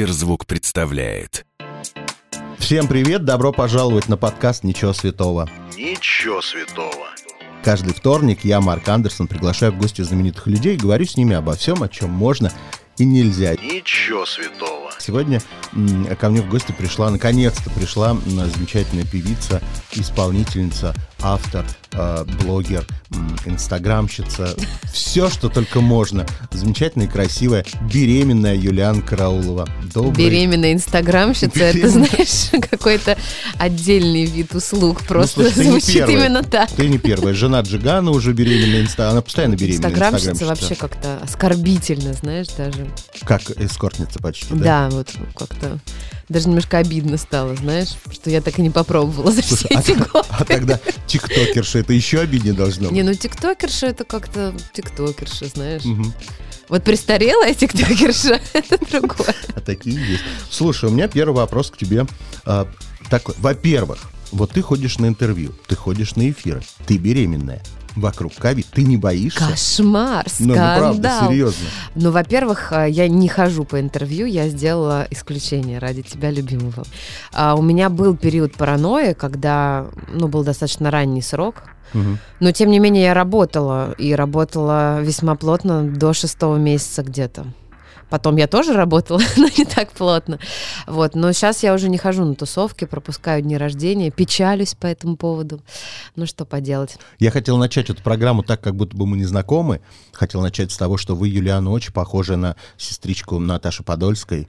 Сберзвук представляет. Всем привет, добро пожаловать на подкаст «Ничего святого». Ничего святого. Каждый вторник я, Марк Андерсон, приглашаю в гости знаменитых людей и говорю с ними обо всем, о чем можно и нельзя. Ничего святого. Сегодня ко мне в гости пришла, наконец-то пришла замечательная певица, исполнительница, автор, э, блогер, инстаграмщица. Все, что только можно. Замечательная, красивая, беременная Юлиан Караулова. Добрый. Беременная инстаграмщица, это, Беременная. знаешь, какой-то отдельный вид услуг. Просто Ну, слушай, звучит именно так. Ты не первая. Жена Джигана уже беременная, инста... она постоянно беременная. Инстаграмщица вообще как-то оскорбительно, знаешь, даже. Как эскортница почти, да? Да, вот как-то даже немножко обидно стало, знаешь, что я так и не попробовала за все Слушай, а, эти годы. а тогда тиктокерша, это еще обиднее должно быть. Не, ну тиктокерша это как-то тиктокерша, знаешь. Мгм. Вот престарелая тиктокерша, это другое. А такие есть. Слушай, у меня первый вопрос к тебе. А, такой. Во-первых, вот ты ходишь на интервью, ты ходишь на эфиры, ты беременная. Вокруг ковид. Ты не боишься? Кошмар, Ну, ну, правда, скандал. серьезно. Ну, во-первых, э, я не хожу по интервью, я сделала исключение ради тебя, любимого. А, У меня был период паранойи, когда, ну, был достаточно ранний срок, Мгм. но, тем не менее, я работала, и работала весьма плотно до шестого месяца где-то. Потом я тоже работала, но не так плотно. Вот. Но сейчас я уже не хожу на тусовки, пропускаю дни рождения, печалюсь по этому поводу. Ну, что поделать. Я хотел начать эту программу так, как будто бы мы не знакомы. Хотел начать с того, что вы, Юлиана, очень похожи на сестричку Наташи Подольской.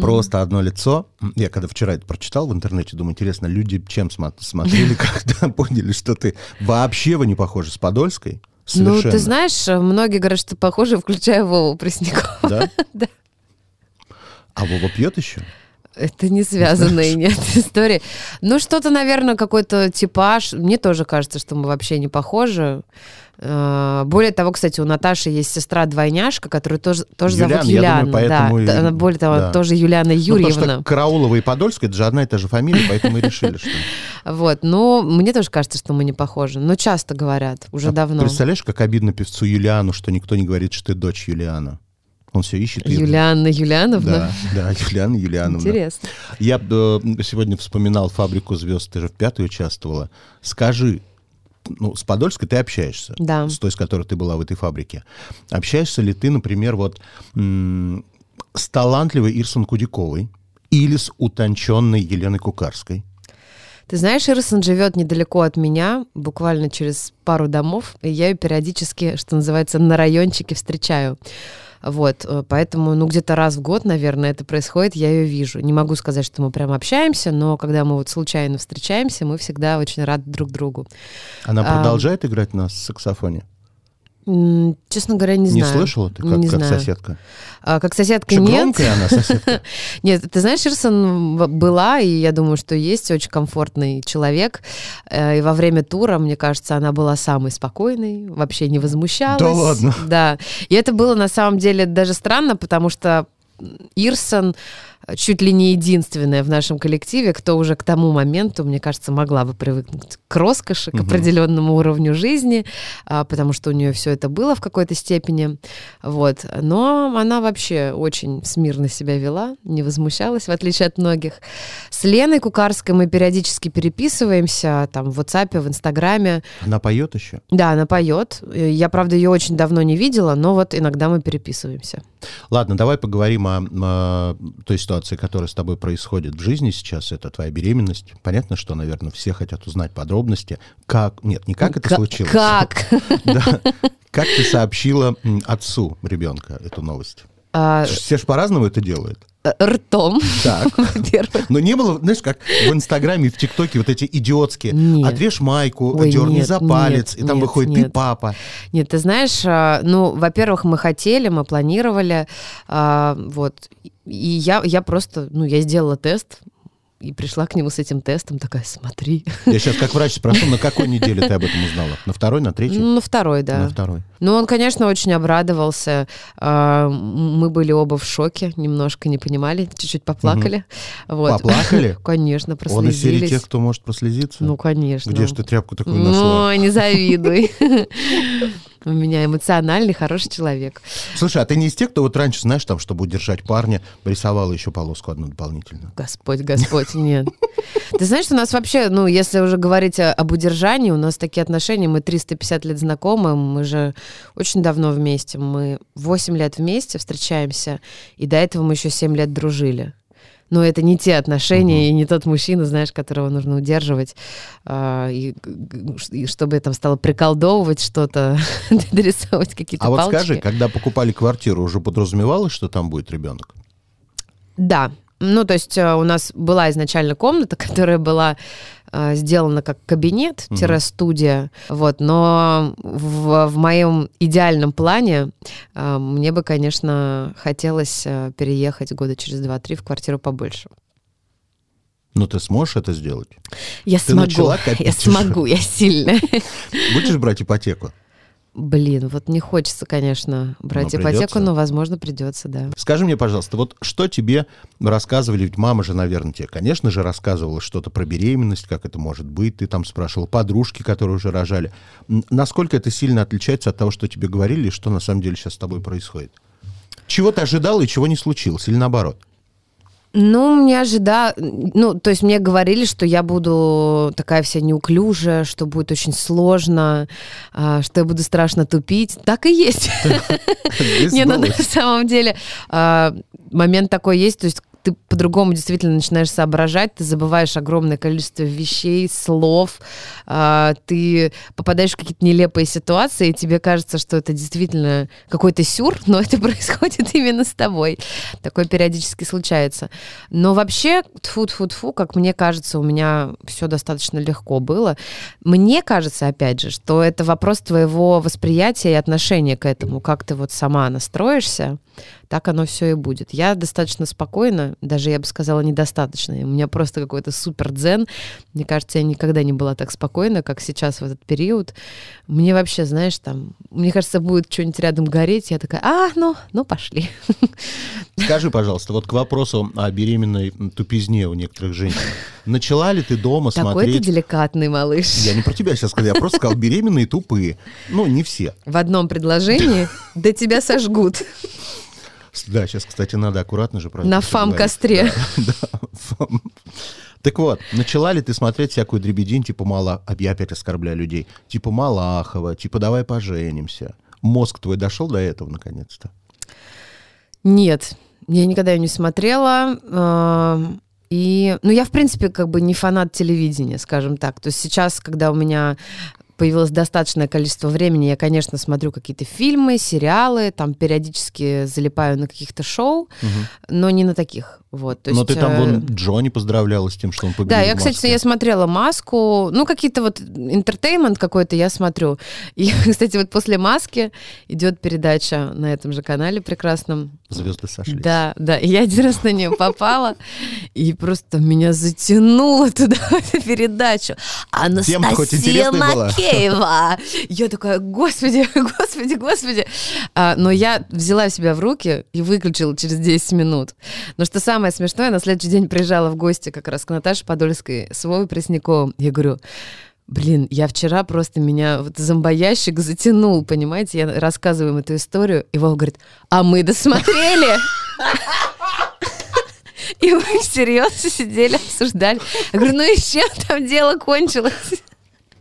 Просто одно лицо. Я когда вчера это прочитал в интернете, думаю, интересно, люди чем смо- смотрели, когда поняли, что ты вообще вы не похожи с Подольской? Ну, Совершенно. ты знаешь, многие говорят, что похоже, включая Вову Преснякова. Да? Да. А Вова пьет еще? Это не связанные, нет, истории. Ну, что-то, наверное, какой-то типаж. Мне тоже кажется, что мы вообще не похожи. Э, Более того, кстати, у Наташи есть сестра-двойняшка, которую тоже, тоже Юлиан, зовут Юлиана. думаю, поэтому и- да, она, более того, да. тоже Юлиана Ну, потому Юрьевна. что Караулова и Подольская, это же одна и та же фамилия, поэтому и решили, что... Вот, но мне тоже кажется, что мы не похожи. Но часто говорят, уже А давно. Представляешь, как обидно певцу Юлиану, что никто не говорит, что ты дочь Юлиана. Он все ищет. Юлианна Юлиановна. Да, да, Юлиана Юлиановна. Интересно. Я э, сегодня вспоминал «Фабрику звезд», ты же в пятой участвовала. Скажи, ну, с Подольской ты общаешься, Да. с той, с которой ты была в этой фабрике. Общаешься ли ты, например, вот с талантливой Ирсон Кудяковой или с утонченной Еленой Кукарской? Ты знаешь, Ирсон живет недалеко от меня, буквально через пару домов, и я ее периодически, что называется, на райончике встречаю. Вот, э, поэтому, ну, где-то раз в год, наверное, это происходит, я ее вижу. Не могу сказать, что мы прям общаемся, но когда мы вот случайно встречаемся, мы всегда очень рады друг другу. Она А, продолжает играть на саксофоне? Честно говоря, не Не, знаю. слышала ты, как, Не как знаю. соседка? А, как соседка Что, нет. громкая она соседка? Нет, ты знаешь, Ирсон была, и я думаю, что есть очень комфортный человек. Э, И во время тура, мне кажется, она была самой спокойной, вообще не возмущалась. Да ладно? Да. И это было на самом деле даже странно, потому что Ирсон чуть ли не единственная в нашем коллективе, кто уже к тому моменту, мне кажется, могла бы привыкнуть к роскоши, к определенному уровню жизни, а, потому что у нее все это было в какой-то степени. Вот. Но она вообще очень смирно себя вела, не возмущалась, в отличие от многих. С Леной Кукарской мы периодически переписываемся, там, в WhatsApp, в Инстаграме. Она поет еще? Да, она поет. Я, правда, ее очень давно не видела, но вот иногда мы переписываемся. Ладно, давай поговорим о, о той ситуации, которая с тобой происходит в жизни сейчас. Это твоя беременность. Понятно, что, наверное, все хотят узнать подробности. Как? Нет, не как это Ка- случилось. Как? Да. Как ты сообщила отцу ребенка эту новость? А, Все же по-разному это делают. э, Ртом, Так. во-первых. Но не было, знаешь, как в Инстаграме в ТикТоке вот эти идиотские Нет. «Отрежь майку, Ой, дерни нет, за нет, палец», и там нет, выходит «Ты нет. папа». Нет, ты знаешь, а, ну, во-первых, мы хотели, мы планировали, а, вот, и я, я просто, ну, я сделала тест, и пришла к нему с этим тестом, такая, смотри. Я сейчас как врач спрошу, на какой неделе ты об этом узнала? На второй, на третьей? Ну, второй, да. На второй. Ну, он, конечно, очень обрадовался. А, Мы были оба в шоке, немножко не понимали, чуть-чуть поплакали. Вот. Поплакали? Конечно, Он из серии прослезились. тех, кто может прослезиться? Ну, конечно. Где же ты тряпку такую нашла? Ой, не завидуй. У меня эмоциональный, хороший человек. Слушай, а ты не из тех, кто вот раньше, знаешь, там, чтобы удержать парня, рисовала еще полоску одну дополнительно? Господь, Господь, нет. Ты знаешь, у нас вообще, ну, если уже говорить об удержании, у нас такие отношения, мы 350 лет знакомы, мы же очень давно вместе, мы 8 лет вместе встречаемся, и до этого мы еще 7 лет дружили. Но это не те отношения и не тот мужчина, знаешь, которого нужно удерживать, а, и, и чтобы там стало приколдовывать что-то, дорисовывать какие-то А вот палочки. скажи, когда покупали квартиру, уже подразумевалось, что там будет ребенок? Да. Ну, то есть э, у нас была изначально комната, которая была э, сделана как кабинет-студия, вот, но в, в моем идеальном плане э, мне бы, конечно, хотелось э, переехать года через 2-3 в квартиру побольше. Ну, ты сможешь это сделать? Я Ты смогу, я смогу, я сильная. Будешь брать ипотеку? Блин, вот не хочется, конечно, брать Но ипотеку, придется. но, возможно, придется, да. Скажи мне, пожалуйста, вот что тебе рассказывали, ведь мама же, наверное, тебе, конечно же, рассказывала что-то про беременность, как это может быть, ты там спрашивал подружки, которые уже рожали. Насколько это сильно отличается от того, что тебе говорили, и что на самом деле сейчас с тобой происходит? Чего ты ожидала и чего не случилось, или наоборот? Ну, мне ожида... Ну, то есть мне говорили, что я буду такая вся неуклюжая, что будет очень сложно, а, что я буду страшно тупить. Так и есть. Не, ну на самом деле а, момент такой есть, то есть ты по-другому действительно начинаешь соображать, ты забываешь огромное количество вещей, слов, а, ты попадаешь в какие-то нелепые ситуации, и тебе кажется, что это действительно какой-то сюр, но это происходит именно с тобой. Такое периодически случается. Но вообще, тфу тфу тфу как мне кажется, у меня все достаточно легко было. Мне кажется, опять же, что это вопрос твоего восприятия и отношения к этому. Как ты вот сама настроишься, так оно все и будет. Я достаточно спокойна, даже я бы сказала, недостаточно. У меня просто какой-то супер дзен. Мне кажется, я никогда не была так спокойна, как сейчас в этот период. Мне вообще, знаешь, там, мне кажется, будет что-нибудь рядом гореть, я такая, а, ну, ну, пошли. Скажи, пожалуйста, вот к вопросу о беременной тупизне у некоторых женщин. Начала ли ты дома Такой ты смотреть... деликатный малыш. Я не про тебя сейчас сказал, я просто сказал беременные тупые. Ну, не все. В одном предложении да тебя сожгут. Да, сейчас, кстати, надо аккуратно же это На фам-костре. говорить. Да, да, фам. Так вот, начала ли ты смотреть всякую дребедень, типа Мала... а Я опять оскорбляю людей. Типа Малахова, типа «Давай поженимся». Мозг твой дошел до этого, наконец-то? Нет, я никогда ее не смотрела. эм, И, ну, я, в принципе, как бы не фанат телевидения, скажем так. То есть сейчас, когда у меня появилось достаточное количество времени, я, конечно, смотрю какие-то фильмы, сериалы, там периодически залипаю на каких-то шоу, но не на таких. Вот, то Но есть, ты там э, вон Джонни поздравляла с тем, что он победил Да, я, кстати, я смотрела «Маску», ну, какие-то вот интертеймент какой-то я смотрю. И, кстати, вот после «Маски» идет передача на этом же канале прекрасном. Звезды сошлись. Да, да, и я один раз на нее попала, и просто меня затянуло туда, в эту передачу. Анастасия интересная Макеева! Я такая, господи, господи, господи. А, но я взяла себя в руки и выключила через 10 минут. Но что самое смешное, на следующий день приезжала в гости как раз к Наташе Подольской с Вовой Пресняковым. Я говорю, Блин, я вчера просто меня вот зомбоящик затянул, понимаете? Я рассказываю им эту историю, и Вова говорит, а мы досмотрели. И мы серьезно сидели, обсуждали. Я говорю, ну и чем там дело кончилось?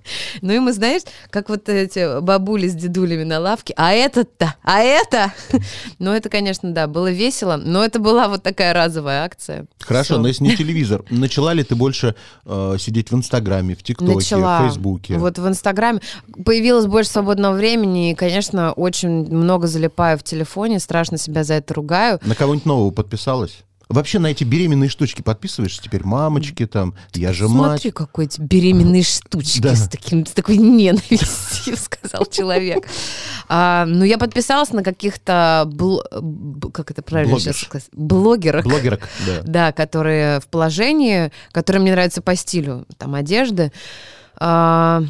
Ну и мы, знаешь, как вот эти бабули с дедулями на лавке, а этот-то, а это? Ну это, конечно, да, было весело, но это была вот такая разовая акция. Хорошо, Всё. но если не телевизор, начала ли ты больше э, сидеть в Инстаграме, в ТикТоке, в Фейсбуке? Вот в Инстаграме появилось больше свободного времени, и, конечно, очень много залипаю в телефоне, страшно себя за это ругаю. На кого-нибудь нового подписалась? Вообще на эти беременные штучки подписываешься теперь? Мамочки там, я же мать. Смотри, какой эти беременные штучки Да. с, таким, с такой ненавистью, сказал человек. А, ну, я подписалась на каких-то, бл- как это правильно сейчас Блогерш. сказать, блогерок. Блогерок, да. Да, которые в положении, которые мне нравятся по стилю, там, одежды. А,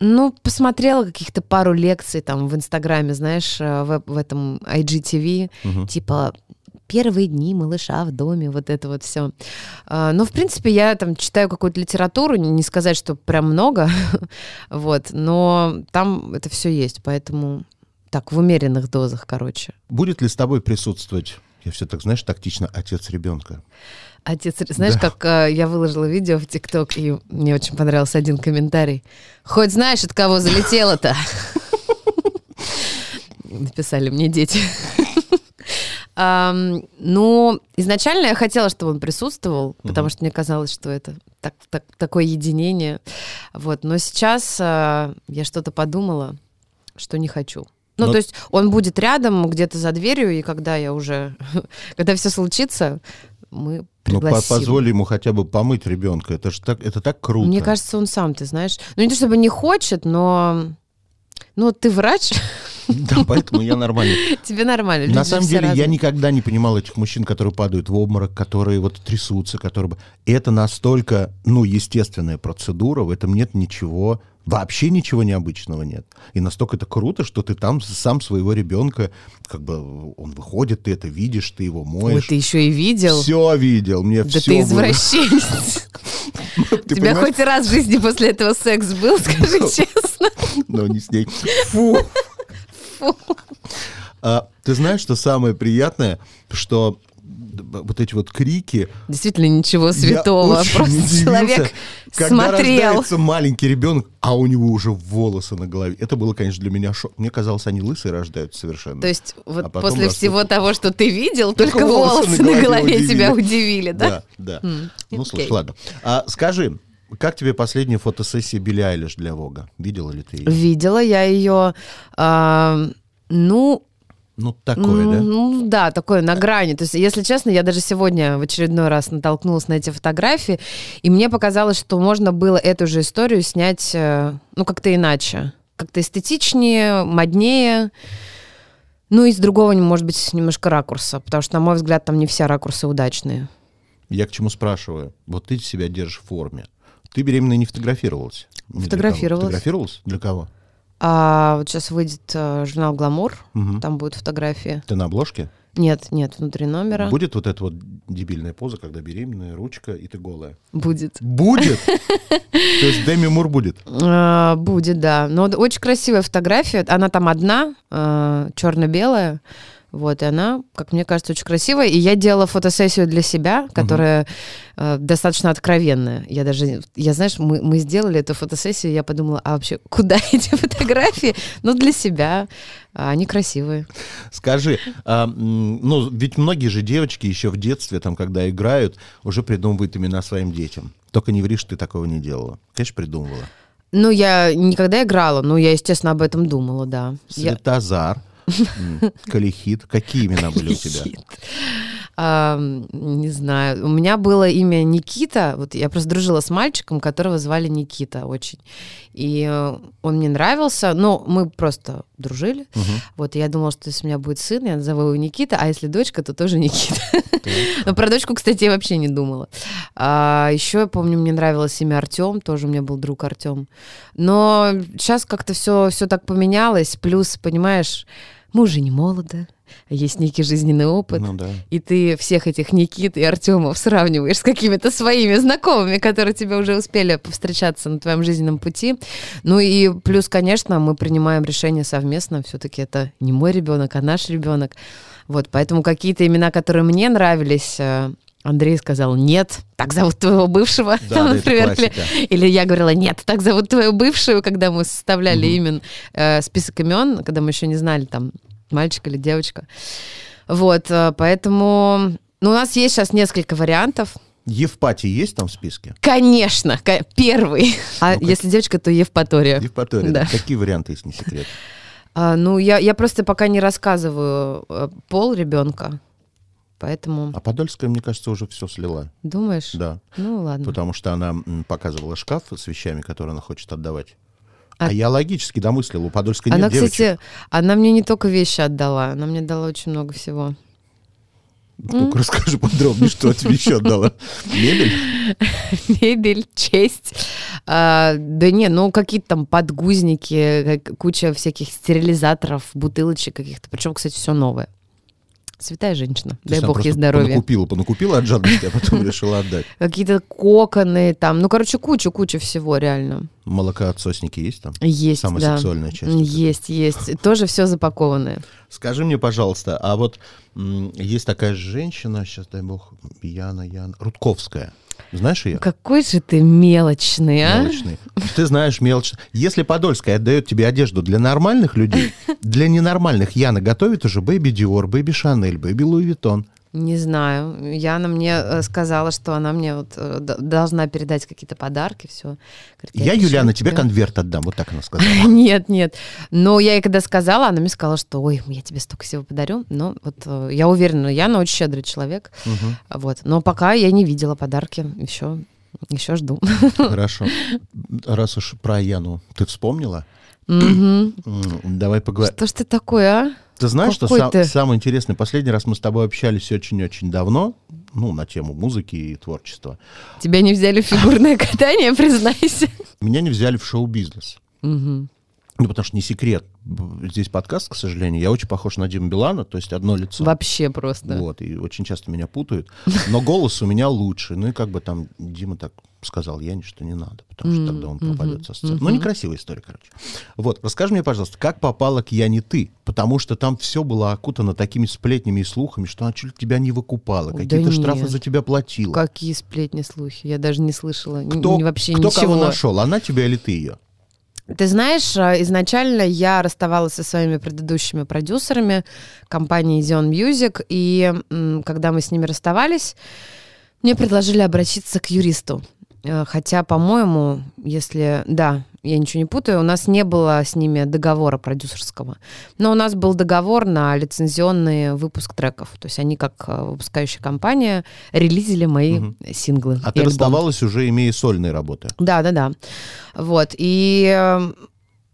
ну, посмотрела каких-то пару лекций там в Инстаграме, знаешь, э, в, в этом IGTV, Мгм. типа первые дни малыша в доме, вот это вот все. Ну, в принципе, я там читаю какую-то литературу, не сказать, что прям много, вот, но там это все есть, поэтому так, в умеренных дозах, короче. Будет ли с тобой присутствовать, я все так, знаешь, тактично, отец ребенка? Отец, знаешь, да. как э, я выложила видео в ТикТок, и мне очень понравился один комментарий. Хоть знаешь, от кого залетело-то? Написали мне дети. Um, ну, изначально я хотела, чтобы он присутствовал, потому что мне казалось, что это так, так, такое единение. Вот. Но сейчас uh, я что-то подумала, что не хочу. Ну, Но... то есть он будет рядом, где-то за дверью, и когда я уже, когда все случится, мы пригласим. Ну, позволь ему хотя бы помыть ребенка. Это же так, это так круто. Мне кажется, он сам, ты знаешь. Ну, не то чтобы не хочет, но... Ну, ты врач. Да, поэтому я нормально. Тебе нормально. На самом деле, я никогда не понимал этих мужчин, которые падают в обморок, которые вот трясутся, которые... Это настолько, ну, естественная процедура, в этом нет ничего Вообще ничего необычного нет. И настолько это круто, что ты там сам своего ребенка, как бы он выходит, ты это видишь, ты его моешь. Ой, ты еще и видел? Все видел, мне да все ты извращенец. У тебя хоть раз в жизни после этого секс был, скажи ну, честно? Но не с ней. Фу. Фу. А, ты знаешь, что самое приятное, что вот эти вот крики. Действительно, ничего святого. Просто человек когда смотрел. рождается маленький ребенок, а у него уже волосы на голове. Это было, конечно, для меня шок. Мне казалось, они лысые рождаются совершенно. То есть вот а после растут. всего того, что ты видел, только, только волосы, волосы на голове, голове удивили. тебя удивили, да? Да, да. Mm. Ну, слушай, ладно. А, скажи, как тебе последняя фотосессия Билли Айлиш для Вога? Видела ли ты ее? Видела я ее. А, ну, ну, такое, да? Ну, да, такое на грани. То есть, если честно, я даже сегодня в очередной раз натолкнулась на эти фотографии, и мне показалось, что можно было эту же историю снять, э, ну, как-то иначе. Как-то эстетичнее, моднее. Ну, и с другого, может быть, немножко ракурса, потому что, на мой взгляд, там не все ракурсы удачные. Я к чему спрашиваю? Вот ты себя держишь в форме. Ты беременная не фотографировалась? Фотографировалась. Фотографировалась? Для кого? А вот сейчас выйдет э, журнал «Гламур», угу. там будут фотографии. Ты на обложке? Нет, нет, внутри номера. Будет вот эта вот дебильная поза, когда беременная, ручка, и ты голая? Будет. Будет? То есть Деми Мур будет? А, будет, да. Но очень красивая фотография. Она там одна, э, черно-белая. Вот, и она, как мне кажется, очень красивая. И я делала фотосессию для себя, которая угу. э, достаточно откровенная. Я даже, я, знаешь, мы, мы сделали эту фотосессию, я подумала, а вообще, куда эти фотографии? Ну, для себя. А они красивые. Скажи, а, ну, ведь многие же девочки еще в детстве, там, когда играют, уже придумывают имена своим детям. Только не ври, что ты такого не делала. Конечно, придумывала. Ну, я никогда играла, но я, естественно, об этом думала, да. Светозар. Я... Калихит. Какие имена были у тебя? Не знаю. У меня было имя Никита. Вот я просто дружила с мальчиком, которого звали Никита очень. И э, он мне нравился, но мы просто дружили. Угу. Вот я думала, что если у меня будет сын, я назову его Никита, а если дочка, то тоже Никита. Но про дочку, кстати, я вообще не думала. А, еще я помню, мне нравилось имя Артем, тоже у меня был друг Артем. Но сейчас как-то все, все так поменялось. Плюс, понимаешь, мы уже не молоды, есть некий жизненный опыт, ну, да. и ты всех этих Никит и Артемов сравниваешь с какими-то своими знакомыми, которые тебе уже успели повстречаться на твоем жизненном пути. Ну и плюс, конечно, мы принимаем решение совместно, все-таки это не мой ребенок, а наш ребенок. Вот, поэтому какие-то имена, которые мне нравились, э, Андрей сказал, нет, так зовут твоего бывшего, да, там, например. Или я говорила, нет, так зовут твою бывшую, когда мы составляли угу. имен, э, список имен, когда мы еще не знали, там, мальчик или девочка. Вот, э, поэтому... Ну, у нас есть сейчас несколько вариантов. Евпатий есть там в списке? Конечно, первый. А ну, если девочка, то Евпатория. Евпатория. Да. Какие варианты, если не секрет? А, ну, я, я просто пока не рассказываю э, пол ребенка. Поэтому... А Подольская, мне кажется, уже все слила. Думаешь? Да. Ну ладно. Потому что она показывала шкаф с вещами, которые она хочет отдавать. А, а я логически домыслил, у Подольской она, нет девочек. кстати, она мне не только вещи отдала, она мне дала очень много всего. Ну-ка, расскажи подробнее, что тебе еще отдала. Мебель? Мебель, честь. А, да не, ну какие-то там подгузники, куча всяких стерилизаторов, бутылочек каких-то. Причем, кстати, все новое святая женщина. То Дай бог ей здоровья. Понакупила, понакупила от жадности, а потом решила отдать. Какие-то коконы там, ну, короче, куча-куча всего реально. Молокоотсосники есть там? Есть, Самая да. сексуальная часть. Есть, есть. Тоже все запакованное. Скажи мне, пожалуйста, а вот есть такая женщина, сейчас дай бог, Яна, Яна, Рудковская. Знаешь ее? Какой же ты мелочный, а? Мелочный. Ты знаешь мелочно. Если Подольская отдает тебе одежду для нормальных людей, для ненормальных Яна готовит уже Baby Dior, Baby Chanel, Baby Louis Vuitton. Не знаю. Яна мне э, сказала, что она мне вот э, должна передать какие-то подарки, все. Я, Юлиана, тебе конверт отдам. Вот так она сказала. Нет, нет. Но я ей когда сказала, она мне сказала, что ой, я тебе столько всего подарю. Но вот э, я уверена, Яна очень щедрый человек. Вот. Но пока я не видела подарки. Еще, еще жду. Хорошо. Раз уж про Яну ты вспомнила, давай поговорим. Что ж ты такой, а? Ты знаешь, что Какой сам- ты? самое интересное? Последний раз мы с тобой общались очень-очень давно, ну, на тему музыки и творчества. Тебя не взяли в фигурное катание, признайся. Меня не взяли в шоу-бизнес. Мгм. Ну, потому что не секрет. Здесь подкаст, к сожалению. Я очень похож на Диму Билана, то есть одно лицо. Вообще просто. Вот, и очень часто меня путают. Но голос у меня лучше. Ну и как бы там Дима так сказал Яне, что не надо, потому что тогда он пропадет со сцены. Ну, некрасивая история, короче. Вот, расскажи мне, пожалуйста, как попала к Яне ты? Потому что там все было окутано такими сплетнями и слухами, что она чуть тебя не выкупала, какие-то штрафы за тебя платила. Какие сплетни, слухи. Я даже не слышала. Кто, вообще кто ничего. кого нашел? Она тебя или ты ее? Ты знаешь, а, изначально я расставалась со своими предыдущими продюсерами компании Zion Music, и когда мы с ними расставались, мне предложили обратиться к юристу. Э, Хотя, по-моему, если... Да, я ничего не путаю, у нас не было с ними договора продюсерского. Но у нас был договор на лицензионный выпуск треков. То есть они, как э, выпускающая компания, релизили мои Мгм. синглы. А ты альбом. расставалась уже, имея сольные работы. Да, да, да. Вот. И э,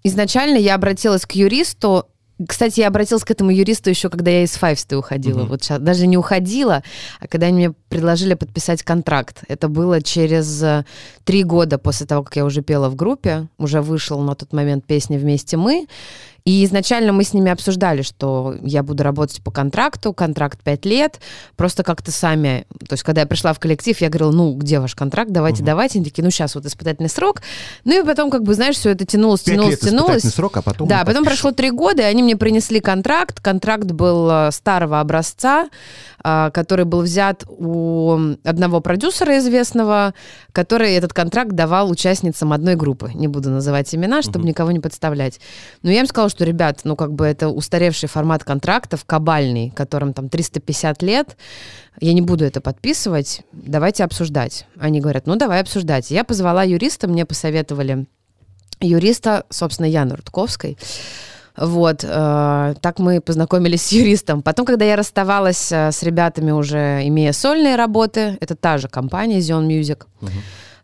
изначально я обратилась к юристу. Кстати, я обратилась к этому юристу еще, когда я из Файвсты уходила. Мгм. Вот сейчас даже не уходила, а когда они мне предложили подписать контракт. Это было через э, три года после того, как я уже пела в группе. Уже вышел на тот момент песня «Вместе мы». И изначально мы с ними обсуждали, что я буду работать по контракту, контракт 5 лет, просто как-то сами, то есть когда я пришла в коллектив, я говорила, ну, где ваш контракт, давайте, Мгм. давайте, они такие, ну, сейчас вот испытательный срок, ну, и потом, как бы, знаешь, все это тянулось, тянулось, лет тянулось. испытательный срок, а потом... Да, потом прошло три года, и они мне принесли контракт. Контракт был э, старого образца, а, который был взят у одного продюсера известного, который этот контракт давал участницам одной группы. Не буду называть имена, чтобы Мгм. никого не подставлять. Но я им сказала, что, ребят, ну как бы это устаревший формат контрактов, кабальный, которым там 350 лет. Я не буду это подписывать, давайте обсуждать. Они говорят, ну давай обсуждать. Я позвала юриста, мне посоветовали юриста, собственно, Яны Рудковской. Вот, э, так мы познакомились с юристом. Потом, когда я расставалась э, с ребятами, уже имея сольные работы, это та же компания Zion Music. Мгм.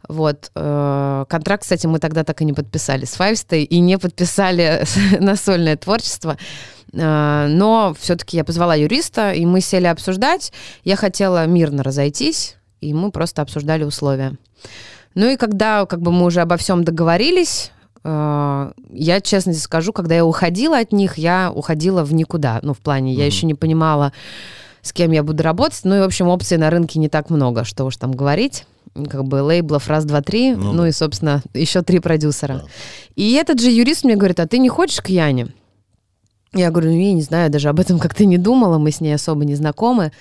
Вот, э, контракт, кстати, мы тогда так и не подписали с Файвстой и не подписали на сольное творчество. Э, но все-таки я позвала юриста, и мы сели обсуждать. Я хотела мирно разойтись, и мы просто обсуждали условия. Ну и когда как бы мы уже обо всем договорились, э, я честно скажу, когда я уходила от них, я уходила в никуда. Ну, в плане, я Мгм. еще не понимала, с кем я буду работать. Ну и, в общем, опций на рынке не так много, что уж там говорить. Как бы лейблов раз, два, три, Ну ну, и, собственно, еще три продюсера. Да. И этот же юрист мне говорит, а ты не хочешь к Яне? Я говорю, ну, я не знаю, даже об этом как-то не думала, мы с ней особо не знакомы.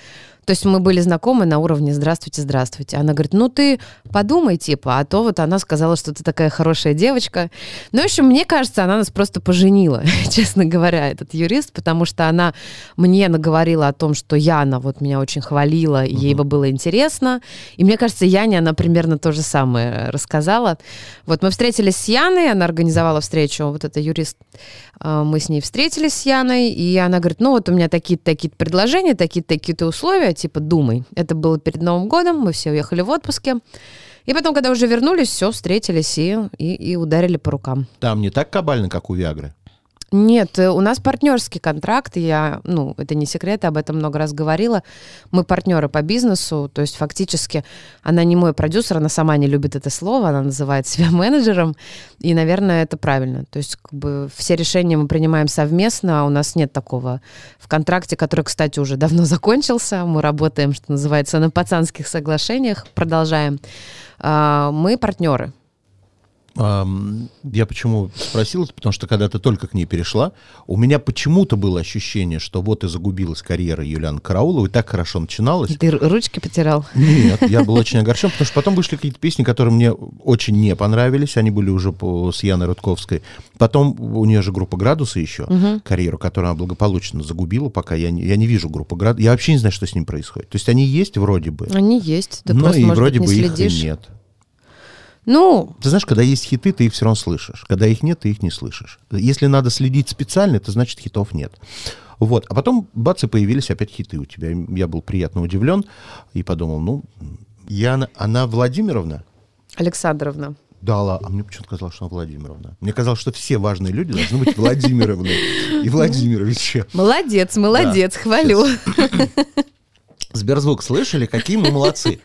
То есть мы были знакомы на уровне «здравствуйте, здравствуйте». Она говорит, ну ты подумай, типа, а то вот она сказала, что ты такая хорошая девочка. Ну, в общем, мне кажется, она нас просто поженила, честно говоря, этот юрист, потому что она мне наговорила о том, что Яна вот меня очень хвалила, и ей бы было интересно. И мне кажется, Яне она примерно то же самое рассказала. Вот мы встретились с Яной, она организовала встречу, вот это юрист. А, Мы с ней встретились с Яной, и она говорит, ну вот у меня такие-то такие предложения, такие-то такие-то условия, типа думай. Это было перед Новым годом, мы все уехали в отпуске. И потом, когда уже вернулись, все, встретились и, и, и ударили по рукам. Там не так кабально, как у Виагры. Нет, э, у нас партнерский контракт, я, ну, это не секрет, об этом много раз говорила. Мы партнеры по бизнесу, то есть фактически она не мой продюсер, она сама не любит это слово, она называет себя менеджером, и, наверное, это правильно. То есть как бы все решения мы принимаем совместно, а у нас нет такого в контракте, который, кстати, уже давно закончился. Мы работаем, что называется, на пацанских соглашениях, продолжаем. А, мы партнеры. Я почему спросил это, потому что когда ты только к ней перешла, у меня почему-то было ощущение, что вот и загубилась карьера Юлианы Карауловой, так хорошо начиналась. Ты ру- ручки потерял? Нет, я был очень огорчен, потому что потом вышли какие-то песни, которые мне очень не понравились, они были уже по, с Яной Рудковской. Потом у нее же группа «Градусы» еще, карьеру, которую она благополучно загубила, пока я не, я не вижу группу «Градусы». Я вообще не знаю, что с ним происходит. То есть они есть вроде бы, Они есть, ты но просто, и может вроде быть, бы не их и следишь. нет. Ну, Ты знаешь, когда есть хиты, ты их все равно слышишь. Когда их нет, ты их не слышишь. Если надо следить специально, это значит хитов нет. Вот. А потом, бац, и появились опять хиты у тебя. Я был приятно удивлен и подумал, ну, Яна, она Владимировна? Александровна. Да, а мне почему-то казалось, что она Владимировна. Мне казалось, что все важные люди должны быть Владимировны и Владимировичи. Молодец, молодец, хвалю. Сберзвук слышали, какие мы молодцы.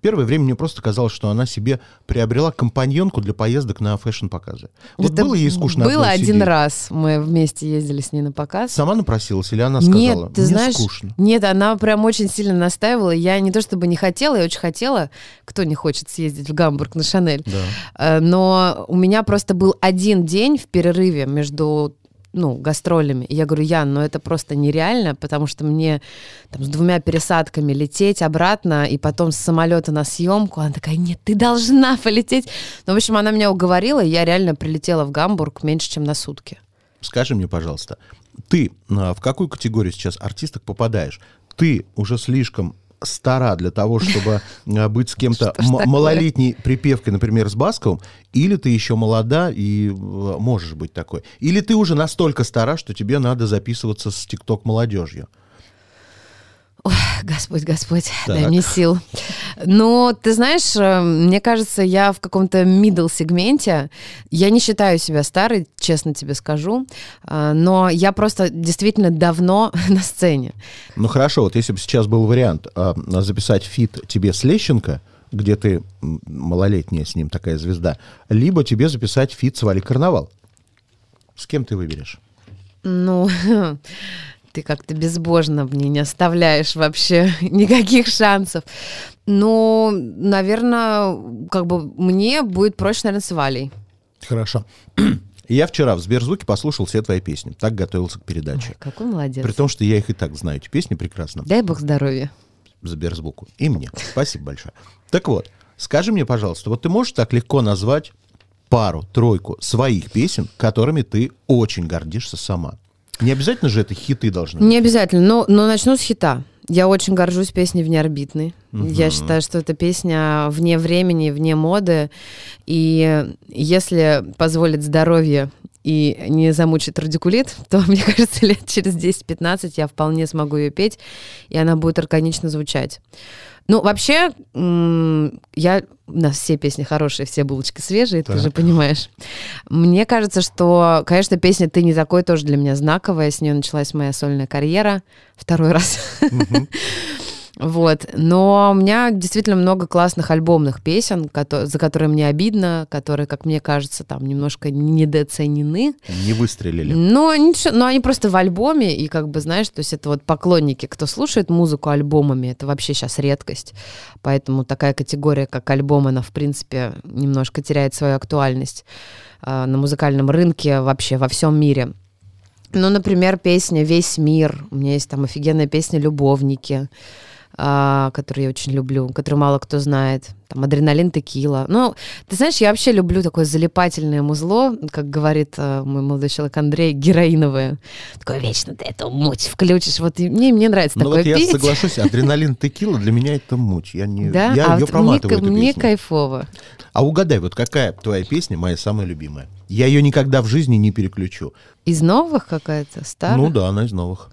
Первое время мне просто казалось, что она себе приобрела компаньонку для поездок на фэшн-показы. Вот Это было ей скучно Было один сидеть? раз. Мы вместе ездили с ней на показ. Сама напросилась или она сказала, Нет, ты знаешь, скучно? нет, она прям очень сильно настаивала. Я не то чтобы не хотела, я очень хотела. Кто не хочет съездить в Гамбург на Шанель? Да. Э, Но у меня просто был один день в перерыве между ну, гастролями. Я говорю, Ян, ну это просто нереально, потому что мне там, с двумя пересадками лететь обратно и потом с самолета на съемку. Она такая, нет, ты должна полететь. Ну, в общем, она меня уговорила, и я реально прилетела в Гамбург меньше, чем на сутки. Скажи мне, пожалуйста, ты а, в какую категорию сейчас артисток попадаешь? Ты уже слишком стара для того, чтобы а, быть с кем-то малолетней припевкой, например, с Басковым, или ты еще молода и э, можешь быть такой? Или ты уже настолько стара, что тебе надо записываться с ТикТок молодежью? Господь, Господь, дай Так. мне сил. Но ты знаешь, э, мне кажется, я в каком-то middle сегменте. Я не считаю себя старой, честно тебе скажу. А, Но я просто действительно давно на сцене. Ну хорошо, вот если бы сейчас был вариант а, записать фит тебе с Лещенко, где ты малолетняя с ним такая звезда, либо тебе записать фит с Валей Карнавал. С кем ты выберешь? Ну, ты как-то безбожно мне не оставляешь вообще никаких шансов. Ну, наверное, как бы мне будет проще, наверное, с Валей. Хорошо. Я вчера в Сберзвуке послушал все твои песни. Так готовился к передаче. Ой, какой молодец. При том, что я их и так знаю, эти песни прекрасно. Дай бог здоровья. Сберзвуку. И мне. Спасибо большое. Так вот, скажи мне, пожалуйста, вот ты можешь так легко назвать пару, тройку своих песен, которыми ты очень гордишься сама? Не обязательно же это хиты должны быть. Не обязательно, но, но начну с хита. Я очень горжусь песней «Внеорбитный». Я считаю, что это песня вне времени, вне моды. И если позволит здоровье и не замучит радикулит, то, мне кажется, лет через 10-15 я вполне смогу ее петь, и она будет органично звучать. Ну, вообще, я... У нас все песни хорошие, все булочки свежие, ты Так. же понимаешь. Мне кажется, что, конечно, песня «Ты не такой» тоже для меня знаковая. С нее началась моя сольная карьера второй раз. Вот. Но у меня действительно много классных альбомных песен, кото- за которые мне обидно, которые, как мне кажется, там немножко недооценены. Не выстрелили. Но, ничего, но они просто в альбоме, и как бы, знаешь, то есть это вот поклонники, кто слушает музыку альбомами, это вообще сейчас редкость. Поэтому такая категория, как альбом, она, в принципе, немножко теряет свою актуальность а, на музыкальном рынке вообще во всем мире. Ну, например, песня «Весь мир». У меня есть там офигенная песня «Любовники», а, которую я очень люблю, которую мало кто знает. Там «Адреналин, текила». Ну, ты знаешь, я вообще люблю такое залипательное музло, как говорит э, мой молодой человек Андрей, героиновое. Такое вечно ты эту муть включишь. Вот и мне, мне нравится Ну такое вот я петь. соглашусь, адреналин текила для меня это муть. Я, не, Да, я а ее вот мне, проматываю, мне песню. кайфово. А угадай, вот какая твоя песня моя самая любимая? Я ее никогда в жизни не переключу. Из новых какая-то, старая? Ну да, она из новых.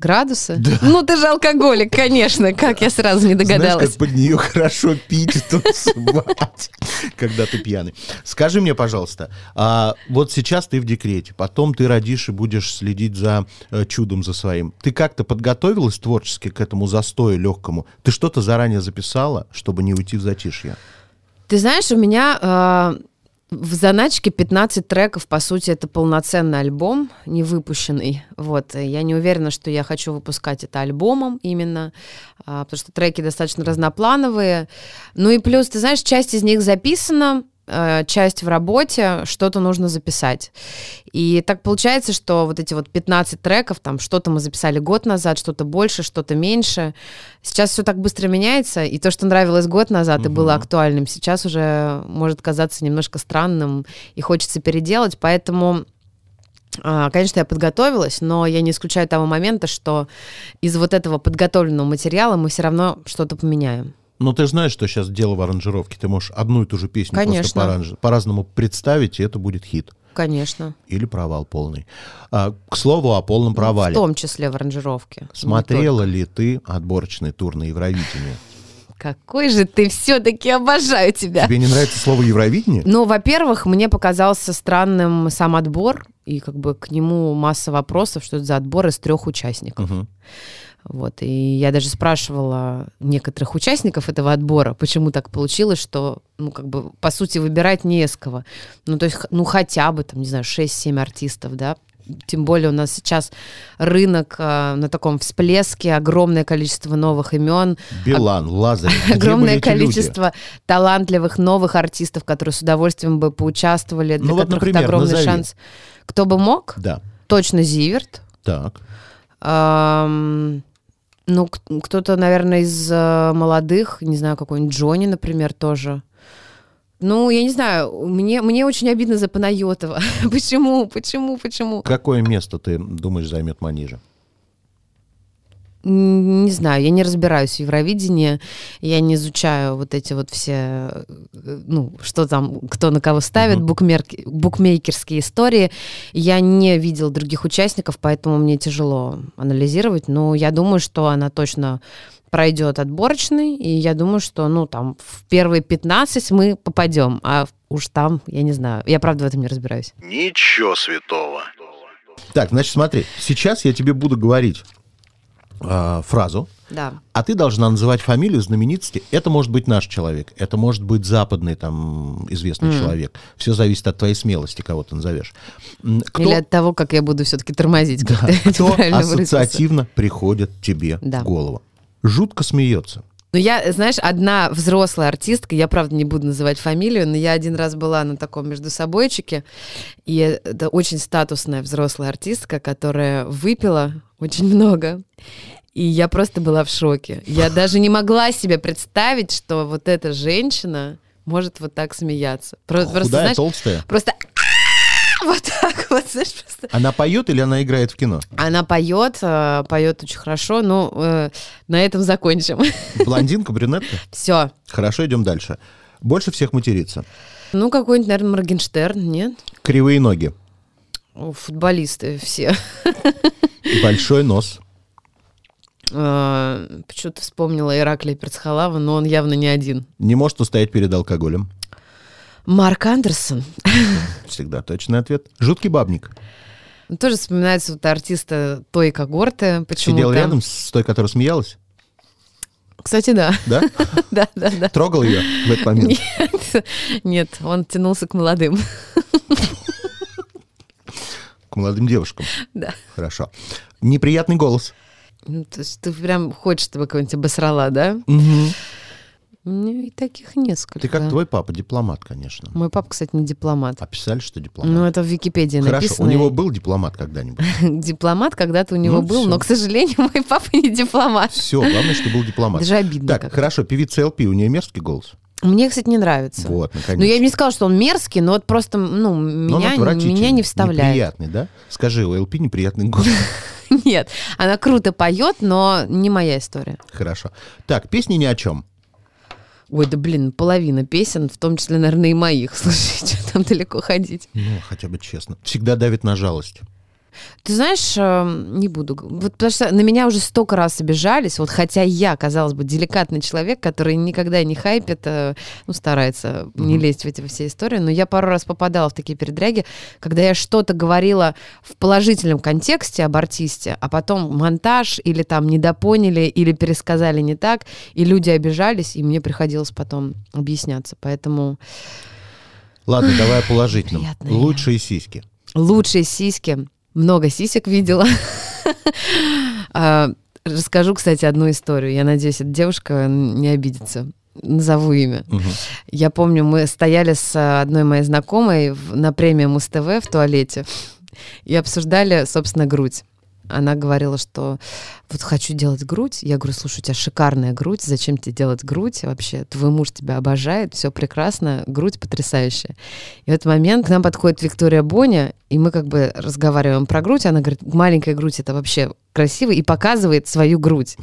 Градусы? Ну, ты же алкоголик, конечно. Как я сразу не Знаешь, догадалась. как под нее хорошо пить танцевать, когда ты пьяный. Скажи мне, пожалуйста, а вот сейчас ты в декрете, потом ты родишь и будешь следить за э, чудом за своим. Ты как-то подготовилась творчески к этому застою легкому? Ты что-то заранее записала, чтобы не уйти в затишье? Ты знаешь, у меня э, в заначке 15 треков, по сути, это полноценный альбом, не выпущенный. Вот. Я не уверена, что я хочу выпускать это альбомом именно, а, потому что треки достаточно разноплановые. Ну и плюс, ты знаешь, часть из них записана, э, часть в работе, что-то нужно записать. И так получается, что вот эти вот 15 треков, там что-то мы записали год назад, что-то больше, что-то меньше. Сейчас все так быстро меняется, и то, что нравилось год назад и было актуальным, сейчас уже может казаться немножко странным и хочется переделать, поэтому... а, Конечно, я подготовилась, но я не исключаю того момента, что из вот этого подготовленного материала мы все равно что-то поменяем. Но ты знаешь, что сейчас дело в аранжировке. Ты можешь одну и ту же песню просто Конечно. поранж- по-разному представить, и это будет хит. Конечно. Или провал полный. А, к слову о полном провале. В том числе в аранжировке. Смотрела ли ты отборочный тур на Евровидении? Какой же ты все-таки обожаю тебя. Тебе не нравится слово Евровидение? Ну, во-первых, мне показался странным сам отбор, и как бы к нему масса вопросов, что это за отбор из трех участников. Мгм. Вот, и я даже спрашивала некоторых участников этого отбора, почему так получилось, что, ну, как бы, по сути, выбирать не из кого. Ну, то есть, ну, хотя бы, там, не знаю, 6-7 артистов, да, тем более у нас сейчас рынок э, на таком всплеске, огромное количество новых имен, Билан, были огромное эти люди? количество талантливых новых артистов, которые с удовольствием бы поучаствовали, для Ну вот, которых например, это огромный назови. шанс. Кто бы мог? Да. Точно Зиверт. Так. Ам, ну, кто-то, наверное, из э, молодых, не знаю, какой-нибудь Джонни, например, тоже. Ну, я не знаю, мне, мне очень обидно за Панайотова. почему, почему, почему? Какое место ты думаешь займет Манижа? Не знаю, я не разбираюсь в Евровидении, я не изучаю вот эти вот все, э, ну, что там, кто на кого ставит, букмерки- букмекерские истории. Я не видел других участников, поэтому мне тяжело анализировать, но я думаю, что она точно пройдет отборочный, и я думаю, что, ну, там, в первые 15 мы попадем, а уж там, я не знаю, я правда в этом не разбираюсь. Ничего святого. Так, значит, смотри. Сейчас я тебе буду говорить а, фразу, Да. а ты должна называть фамилию знаменитости. Это может быть наш человек, это может быть западный там известный Мгм. человек. Все зависит от твоей смелости, кого ты назовешь. Кто, Или от того, как я буду все-таки тормозить, да, кто правильно выразился. ассоциативно приходит тебе Да. в голову? Жутко смеется. Ну, я, знаешь, одна взрослая артистка, я, правда, не буду называть фамилию, но я один раз была на таком между собойчике, и это очень статусная взрослая артистка, которая выпила очень много, и я просто была в шоке. Я даже не могла себе представить, что вот эта женщина может вот так смеяться. Про- Просто, Худая, знаешь, толстая. просто вот так вот, знаешь, просто. Она поет или она играет в кино? Она поет, э, поет очень хорошо, ну, э, на этом закончим. Блондинка, брюнетка? Все. Хорошо, идем дальше. Больше всех матерится. Ну, какой-нибудь, наверное, Моргенштерн, нет? Кривые ноги. Футболисты все. Большой нос. А, Почему-то вспомнила Ираклия Перцхалава, но он явно не один. Не может устоять перед алкоголем. Марк Андерсон. Всегда точный ответ. Жуткий бабник. Тоже вспоминается вот артиста той когорты. Почему-то. Сидел рядом с той, которая смеялась. Кстати, да. Да? да, да, да. Трогал ее в этот момент. Нет, нет, он тянулся к молодым. К молодым девушкам. Да. Хорошо. Неприятный голос. Ну, то есть ты прям хочешь, чтобы кого-нибудь обосрала, да? Мгм. Ну, и таких несколько. Ты как твой папа, дипломат, конечно. Мой папа, кстати, не дипломат. Описали, что дипломат. Ну, это в Википедии Хорошо, написано. у него был дипломат когда-нибудь? Дипломат когда-то у него Ну, был, но, к сожалению, мой папа не дипломат. Все, главное, что был дипломат. Даже обидно Так, хорошо, певица ЛП, у нее мерзкий голос. Мне, кстати, не нравится. Вот, Ну, наконец. я не сказала, что он мерзкий, но вот просто, ну, Но меня, меня не вставляет. Неприятный, да? Скажи, у ЛП неприятный голос. Нет, она круто поет, но не моя история. Хорошо. Так, песни ни о чем. Ой, да блин, половина песен, в том числе, наверное, и моих. Слушай, что там далеко ходить. Ну, хотя бы честно. Всегда давит на жалость. Ты знаешь, э, не буду. Вот потому что на меня уже столько раз обижались, вот хотя я, казалось бы, деликатный человек, который никогда не хайпит, э, ну, старается не лезть в эти все истории, но я пару раз попадала в такие передряги, когда я что-то говорила в положительном контексте об артисте, а потом монтаж или там недопоняли, или пересказали не так, и люди обижались, и мне приходилось потом объясняться. Поэтому Ладно, давай о положительном. Лучшие сиськи. лучшие сиськи. Много сисек видела. А, Расскажу, кстати, одну историю. Я надеюсь, эта девушка не обидится. Назову имя. Мгм. Я помню, мы стояли с одной моей знакомой на премии Муз-ТВ в туалете и обсуждали, собственно, грудь. Она говорила, что вот хочу делать грудь. Я говорю, слушай, у тебя шикарная грудь, зачем тебе делать грудь вообще? Твой муж тебя обожает, все прекрасно, грудь потрясающая. И в этот момент к нам подходит Виктория Боня, и мы как бы разговариваем про грудь. Она говорит, маленькая грудь это вообще красиво, и показывает свою грудь.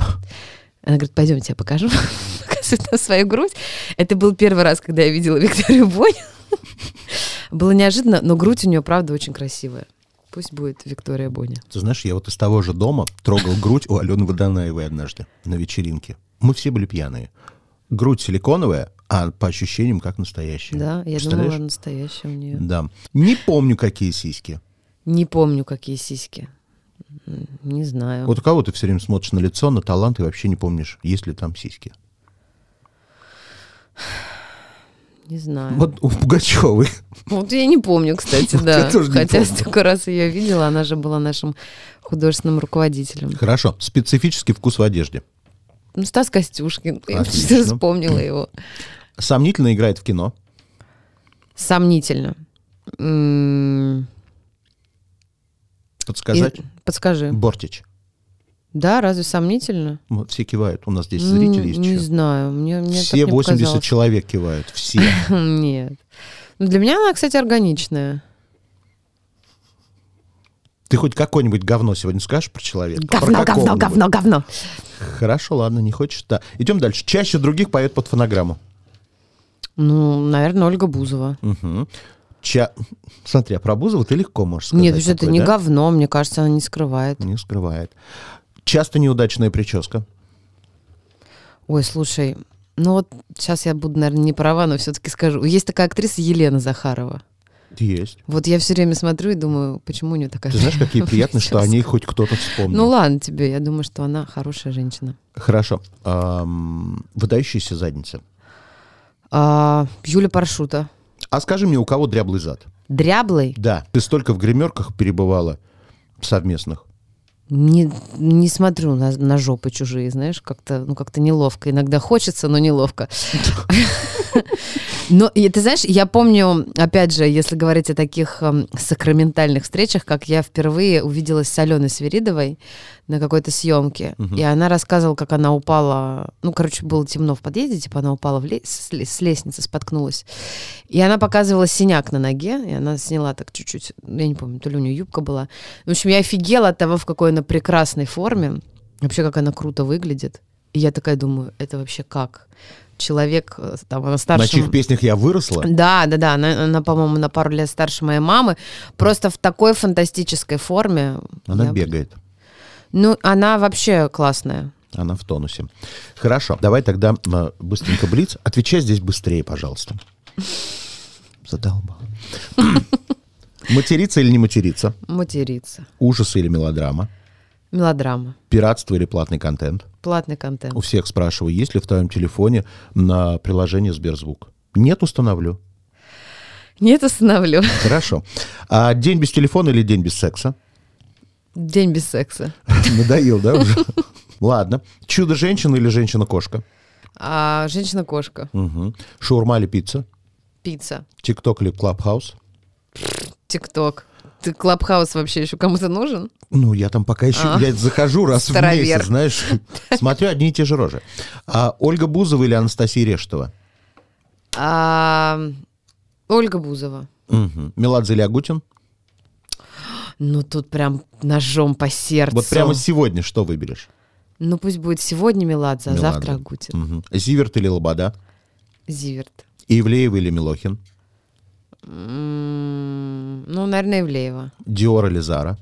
Она говорит, пойдемте, я покажу. Показывает нам свою грудь. Это был первый раз, когда я видела Викторию Бонь. Было неожиданно, но грудь у нее, правда, очень красивая. Пусть будет Виктория Боня. Ты знаешь, я вот из того же дома трогал грудь у Алены Водонаевой однажды на вечеринке. Мы все были пьяные. Грудь силиконовая, а по ощущениям как настоящая. Да, я думала, настоящая у нее. Да. Не помню, какие сиськи. Не помню, какие сиськи. Не знаю. Вот у кого ты все время смотришь на лицо, на талант и вообще не помнишь, есть ли там сиськи. Не знаю. Вот у Пугачевой. Вот я не помню, кстати, да. я тоже Хотя помню. столько раз ее видела, она же была нашим художественным руководителем. Хорошо. Специфический вкус в одежде. Ну, Стас Костюшкин. Я вспомнила его. Сомнительно играет в кино. Сомнительно. М, Подсказать? и- Подскажи. Бортич. Да, разве сомнительно? Вот все кивают. У нас здесь зрители есть Не еще. знаю. Мне, мне так Все не 80 показалось. человек кивают. Все. Нет. Ну, для меня она, кстати, органичная. Ты хоть какое-нибудь говно сегодня скажешь про человека? Про Говно, говно, говно, говно. Хорошо, ладно, не хочешь. Да. Идем дальше. Чаще других поет под фонограмму. Ну, наверное, Ольга Бузова. Мгм. Ча... Смотри, а про Бузову ты легко можешь сказать. Нет, что это такое, не да? говно, мне кажется, она не скрывает. Не скрывает. Часто неудачная прическа. Ой, слушай, ну вот сейчас я буду, наверное, не права, но все-таки скажу. Есть такая актриса Елена Захарова. Есть. Вот я все время смотрю и думаю, почему у нее такая... Ты знаешь, какие приятно, что о ней хоть кто-то вспомнил. Ну ладно тебе, я думаю, что она хорошая женщина. Хорошо. Выдающаяся задница. А, Юля Паршута. А скажи мне, у кого дряблый зад? Дряблый? Да. Ты столько в гримерках перебывала совместных. Не, не смотрю на, на жопы чужие, знаешь, как-то ну, как неловко. Иногда хочется, но неловко. Но и ты знаешь, я помню, опять же, если говорить о таких эм, сакраментальных встречах, как я впервые увиделась с Аленой Свиридовой на какой-то съемке, Мгм. и она рассказывала, как она упала, ну, короче, было темно в подъезде, типа она упала в ле- с, с лестницы, споткнулась. И она показывала синяк на ноге, и она сняла так чуть-чуть, я не помню, то ли у нее юбка была. В общем, я офигела от того, в какой она прекрасной форме, вообще, как она круто выглядит. И я такая думаю, это вообще как? Человек, э, там, она На старше... чьих песнях я выросла? Да, да, да, она, она, по-моему, на пару лет старше моей мамы, просто в такой фантастической форме. Она Я- бегает. Ну, она вообще классная. Она в тонусе. Хорошо. Давай тогда быстренько блиц. Отвечай здесь быстрее, пожалуйста. Задолбал. Материться или не материться? Материться. Ужасы или мелодрама? Мелодрама. Пиратство или платный контент? Платный контент. У всех спрашиваю, есть ли в твоем телефоне на приложение Сберзвук? Нет, установлю. Нет, остановлю. Хорошо. А день без телефона или день без секса? День без секса. Надоел, да, уже? Ладно. Чудо-женщина или женщина-кошка? А женщина-кошка. Угу. Шаурма или пицца? Пицца. TikTok или Clubhouse? TikTok. Ты Clubhouse вообще еще кому-то нужен? Ну, я там пока еще, А. я захожу раз в Старовер. месяц, знаешь, смотрю одни и те же рожи. А Ольга Бузова или Анастасия Решетова? А, Ольга Бузова. Угу. Меладзе или Агутин? Ну, тут прям ножом по сердцу. Вот прямо сегодня что выберешь? Ну, пусть будет сегодня Меладзе, а Меладзе. завтра Агутин. Мгм. Зиверт или Лобода? Зиверт. Ивлеева или Милохин? Ну, наверное, Ивлеева. Диор или Зара?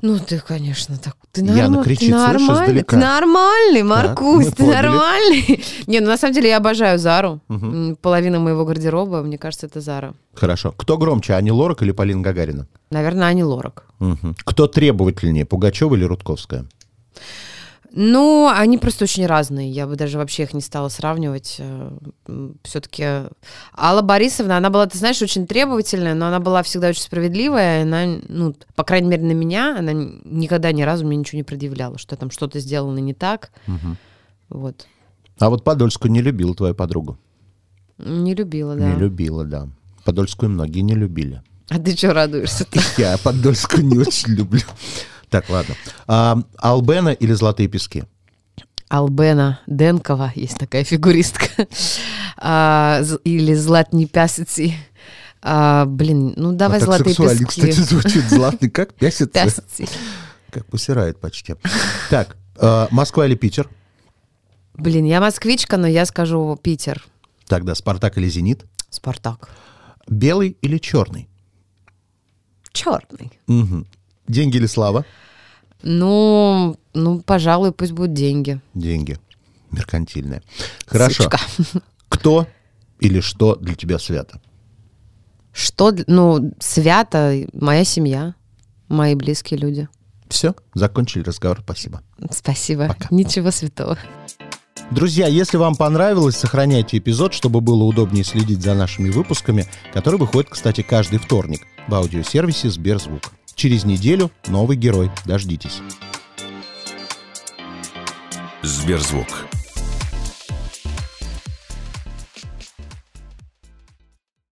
Ну, ты, конечно, так. Ты, Яна норма- кричит, ты нормальный, ты нормальный, Маркусь, мы ты поняли. нормальный. Не, ну на самом деле я обожаю Зару. М, Половина моего гардероба, мне кажется, это Зара. Хорошо. Кто громче, Ани Лорак или Полина Гагарина? Наверное, Ани Лорак. Мгм. Кто требовательнее, Пугачева или Рудковская? Ну, они просто очень разные. Я бы даже вообще их не стала сравнивать. Все-таки Алла Борисовна, она была, ты знаешь, очень требовательная, но она была всегда очень справедливая. Она, ну, по крайней мере, на меня, она никогда ни разу мне ничего не предъявляла, что там что-то сделано не так. Мгм. Вот. А вот Подольскую не любила твою подругу. Не любила, да. Не любила, да. Подольскую многие не любили. А ты что радуешься? Я Подольскую не очень люблю. Так, ладно. А, Албена или Золотые пески? Албена Денкова, есть такая фигуристка. А, или Златни Пясиці. А, блин, ну давай А золотые пески. кстати, звучит. Златый как? Пясится? Пясиці. Как посирает почти. Так, а, Москва или Питер? Блин, я москвичка, но я скажу Питер. Тогда Спартак или Зенит? Спартак. Белый или черный? Черный. Мгм. Деньги или слава? Ну, ну, пожалуй, пусть будут деньги. Деньги. Меркантильные. Хорошо. Сучка. Кто или что для тебя свято? Что, ну, свято моя семья, мои близкие люди. Все, закончили разговор. Спасибо. Спасибо. Пока. Ничего святого. Друзья, если вам понравилось, сохраняйте эпизод, чтобы было удобнее следить за нашими выпусками, которые выходят, кстати, каждый вторник в аудиосервисе Сберзвук. Через неделю новый герой. Дождитесь. Сберзвук.